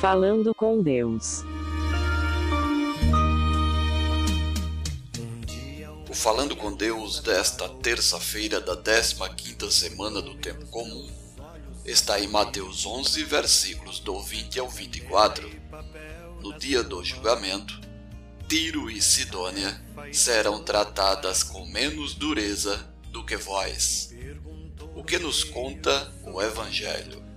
Falando com Deus. O Falando com Deus desta terça-feira da 15ª semana do Tempo Comum está em Mateus 11, versículos do 20 ao 24. No dia do julgamento, Tiro e Sidônia serão tratadas com menos dureza do que vós. O que nos conta o Evangelho?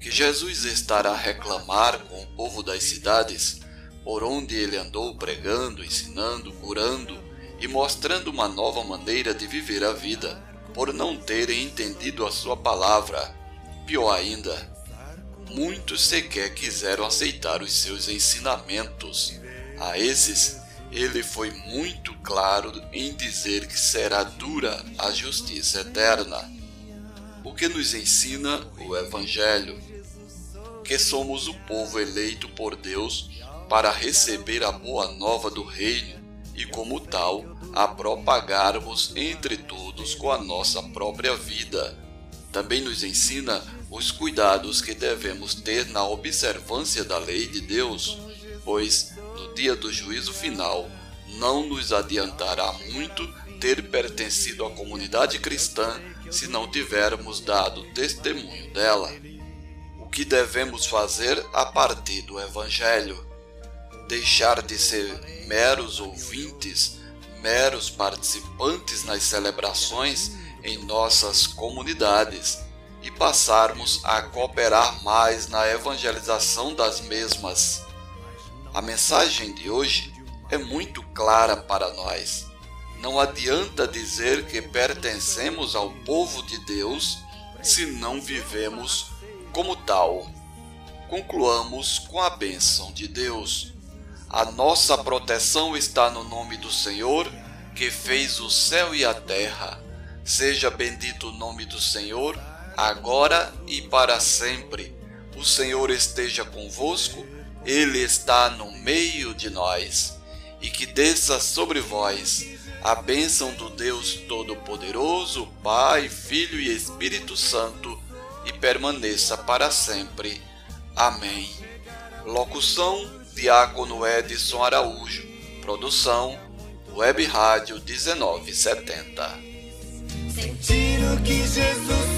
Que Jesus estará a reclamar com o povo das cidades, por onde ele andou pregando, ensinando, curando e mostrando uma nova maneira de viver a vida, por não terem entendido a sua palavra. Pior ainda, muitos sequer quiseram aceitar os seus ensinamentos a esses, ele foi muito claro em dizer que será dura a justiça eterna. O que nos ensina o Evangelho? Que somos o povo eleito por Deus para receber a boa nova do Reino e, como tal, a propagarmos entre todos com a nossa própria vida. Também nos ensina os cuidados que devemos ter na observância da lei de Deus, pois no dia do juízo final, não nos adiantará muito ter pertencido à comunidade cristã se não tivermos dado testemunho dela. O que devemos fazer a partir do Evangelho? Deixar de ser meros ouvintes, meros participantes nas celebrações em nossas comunidades e passarmos a cooperar mais na evangelização das mesmas. A mensagem de hoje é muito clara para nós. Não adianta dizer que pertencemos ao povo de Deus se não vivemos como tal. Concluamos com a bênção de Deus. A nossa proteção está no nome do Senhor, que fez o céu e a terra. Seja bendito o nome do Senhor, agora e para sempre. O Senhor esteja convosco ele está no meio de nós, e que desça sobre vós a bênção do Deus Todo-Poderoso, Pai, Filho e Espírito Santo, e permaneça para sempre. Amém. Locução: Diácono Edson Araújo. Produção: Web Rádio 1970. Sentir o que Jesus